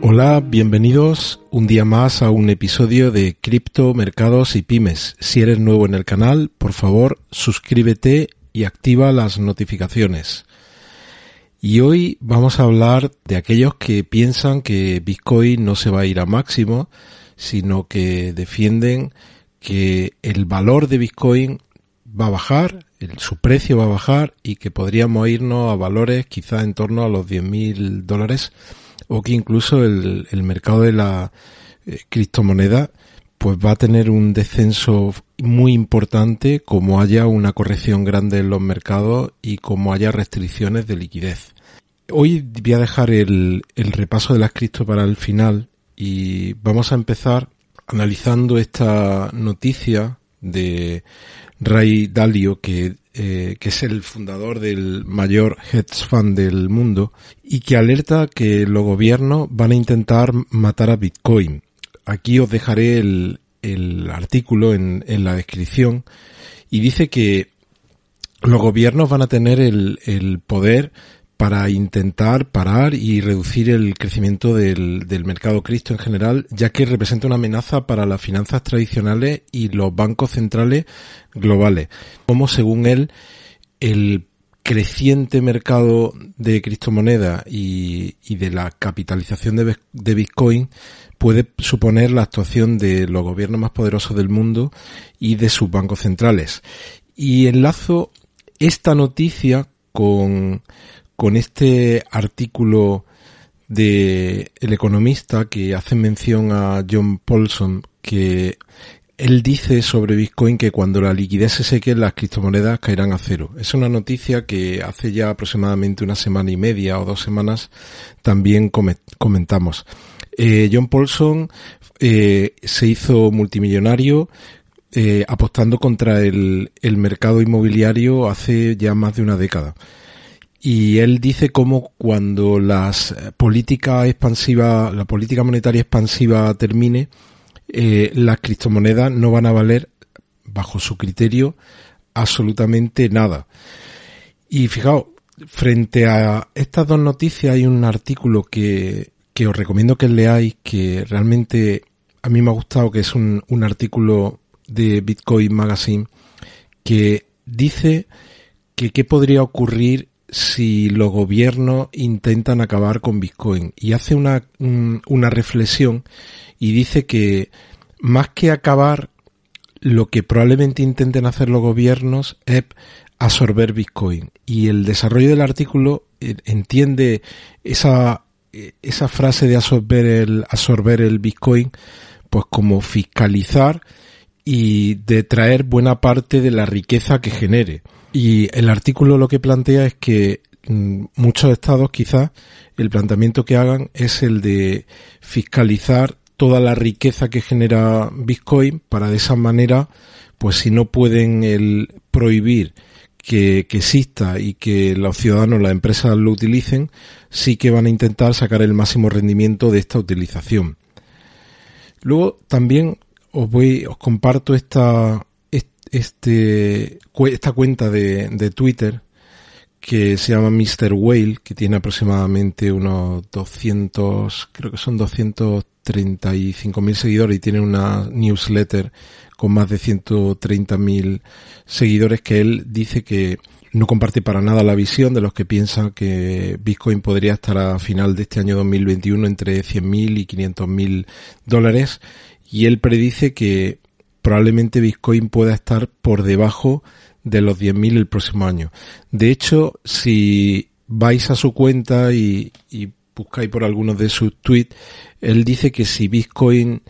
Hola, bienvenidos un día más a un episodio de Cripto, Mercados y Pymes. Si eres nuevo en el canal, por favor, suscríbete y activa las notificaciones. Y hoy vamos a hablar de aquellos que piensan que Bitcoin no se va a ir a máximo, sino que defienden que el valor de Bitcoin va a bajar, su precio va a bajar y que podríamos irnos a valores quizá en torno a los 10.000 dólares o que incluso el, mercado de la eh, criptomoneda pues va a tener un descenso muy importante como haya una corrección grande en los mercados y como haya restricciones de liquidez. Hoy voy a dejar el, el repaso de las cripto para el final y vamos a empezar analizando esta noticia de Ray Dalio que eh, que es el fundador del mayor hedge fund del mundo, y que alerta que los gobiernos van a intentar matar a Bitcoin. Aquí os dejaré el, el artículo en, en la descripción y dice que los gobiernos van a tener el, el poder para intentar parar y reducir el crecimiento del, del, mercado cripto en general, ya que representa una amenaza para las finanzas tradicionales y los bancos centrales globales. Como según él, el creciente mercado de criptomonedas y, y de la capitalización de, de Bitcoin puede suponer la actuación de los gobiernos más poderosos del mundo y de sus bancos centrales. Y enlazo esta noticia con con este artículo de El Economista que hace mención a John Paulson que él dice sobre Bitcoin que cuando la liquidez se seque las criptomonedas caerán a cero. Es una noticia que hace ya aproximadamente una semana y media o dos semanas también comentamos. Eh, John Paulson eh, se hizo multimillonario eh, apostando contra el, el mercado inmobiliario hace ya más de una década y él dice cómo cuando las políticas expansiva, la política monetaria expansiva termine, eh, las criptomonedas no van a valer, bajo su criterio, absolutamente nada. Y fijaos, frente a estas dos noticias hay un artículo que, que os recomiendo que leáis, que realmente a mí me ha gustado, que es un, un artículo de Bitcoin Magazine, que dice que qué podría ocurrir si los gobiernos intentan acabar con Bitcoin y hace una, una reflexión y dice que más que acabar, lo que probablemente intenten hacer los gobiernos es absorber Bitcoin. Y el desarrollo del artículo eh, entiende esa, esa frase de absorber el, absorber el Bitcoin pues como fiscalizar y de traer buena parte de la riqueza que genere. Y el artículo lo que plantea es que mm, muchos estados quizás el planteamiento que hagan es el de fiscalizar toda la riqueza que genera Bitcoin para de esa manera, pues si no pueden el prohibir que, que, exista y que los ciudadanos, las empresas lo utilicen, sí que van a intentar sacar el máximo rendimiento de esta utilización. Luego también os voy, os comparto esta, este, esta cuenta de, de Twitter que se llama Mr. Whale, que tiene aproximadamente unos 200, creo que son 235 mil seguidores y tiene una newsletter con más de 130 mil seguidores que él dice que no comparte para nada la visión de los que piensan que Bitcoin podría estar a final de este año 2021 entre 100 mil y 500 mil dólares y él predice que probablemente Bitcoin pueda estar por debajo de los 10.000 el próximo año. De hecho, si vais a su cuenta y, buscáis por algunos de sus tweets, él dice que si Bitcoin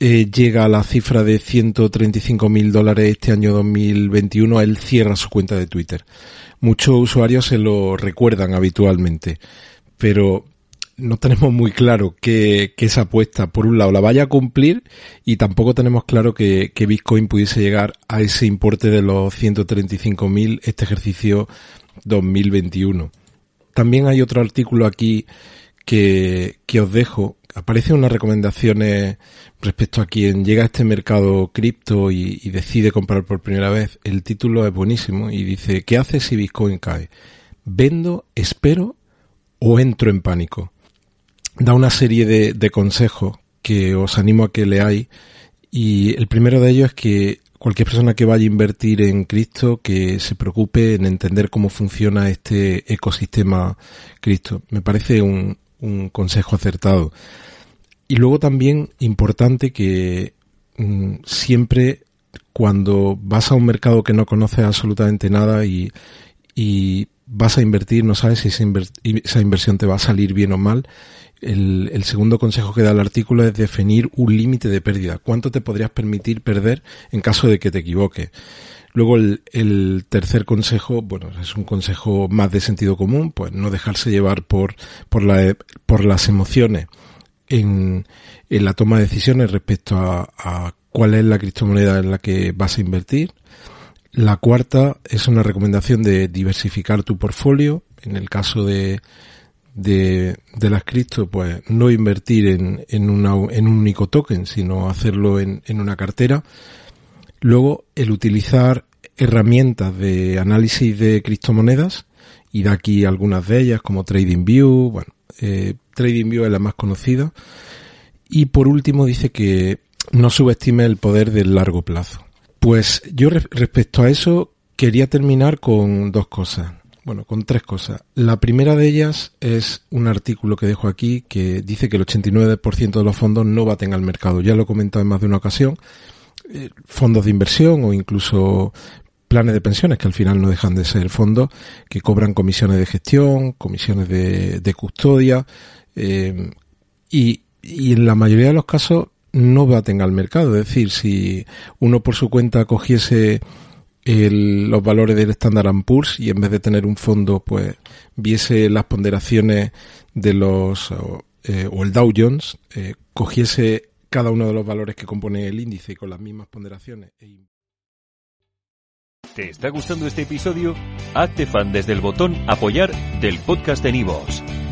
eh, llega a la cifra de 135 mil dólares este año 2021, él cierra su cuenta de Twitter. Muchos usuarios se lo recuerdan habitualmente, pero no tenemos muy claro que, esa apuesta, por un lado, la vaya a cumplir y tampoco tenemos claro que, que Bitcoin pudiese llegar a ese importe de los 135 mil este ejercicio 2021. También hay otro artículo aquí que, que os dejo aparecen unas recomendaciones respecto a quien llega a este mercado cripto y, decide comprar por primera vez. El título es buenísimo y dice, ¿qué hace si Bitcoin cae? ¿Vendo, espero o entro en pánico? Da una serie de, de consejos que os animo a que leáis y el primero de ellos es que cualquier persona que vaya a invertir en cripto que se preocupe en entender cómo funciona este ecosistema cripto. Me parece un, un consejo acertado. Y luego también importante que mm, siempre cuando vas a un mercado que no conoces absolutamente nada y, y vas a invertir, no sabes si esa, inversión te va a salir bien o mal, el, segundo consejo que da el artículo es definir un límite de pérdida. ¿Cuánto te podrías permitir perder en caso de que te equivoques? Luego el, el, tercer consejo, bueno, es un consejo más de sentido común, pues no dejarse llevar por, por, la, por las emociones en, en la toma de decisiones respecto a, a cuál es la criptomoneda en la que vas a invertir. La cuarta es una recomendación de diversificar tu portfolio. En el caso de, de, las cripto, pues no invertir en, en, una, en un único token, sino hacerlo en, en una cartera. Luego, el utilizar herramientas de análisis de criptomonedas, y de aquí algunas de ellas como TradingView, bueno, eh, TradingView es la más conocida. Y por último dice que no subestime el poder del largo plazo. Pues yo respecto a eso quería terminar con dos cosas. Bueno, con tres cosas. La primera de ellas es un artículo que dejo aquí que dice que el 89% de los fondos no baten al mercado. Ya lo he comentado en más de una ocasión. Eh, fondos de inversión o incluso planes de pensiones que al final no dejan de ser fondos que cobran comisiones de gestión, comisiones de, custodia eh, y, y en la mayoría de los casos no baten al mercado. Es decir, si uno por su cuenta cogiese los valores del Standard Poor's y en vez de tener un fondo, pues viese las ponderaciones de los o, eh, el Dow Jones, eh, cogiese cada uno de los valores que compone el índice con las mismas ponderaciones. E ¿Te está gustando este episodio? Hazte fan desde el botón Apoyar del podcast de Nivos.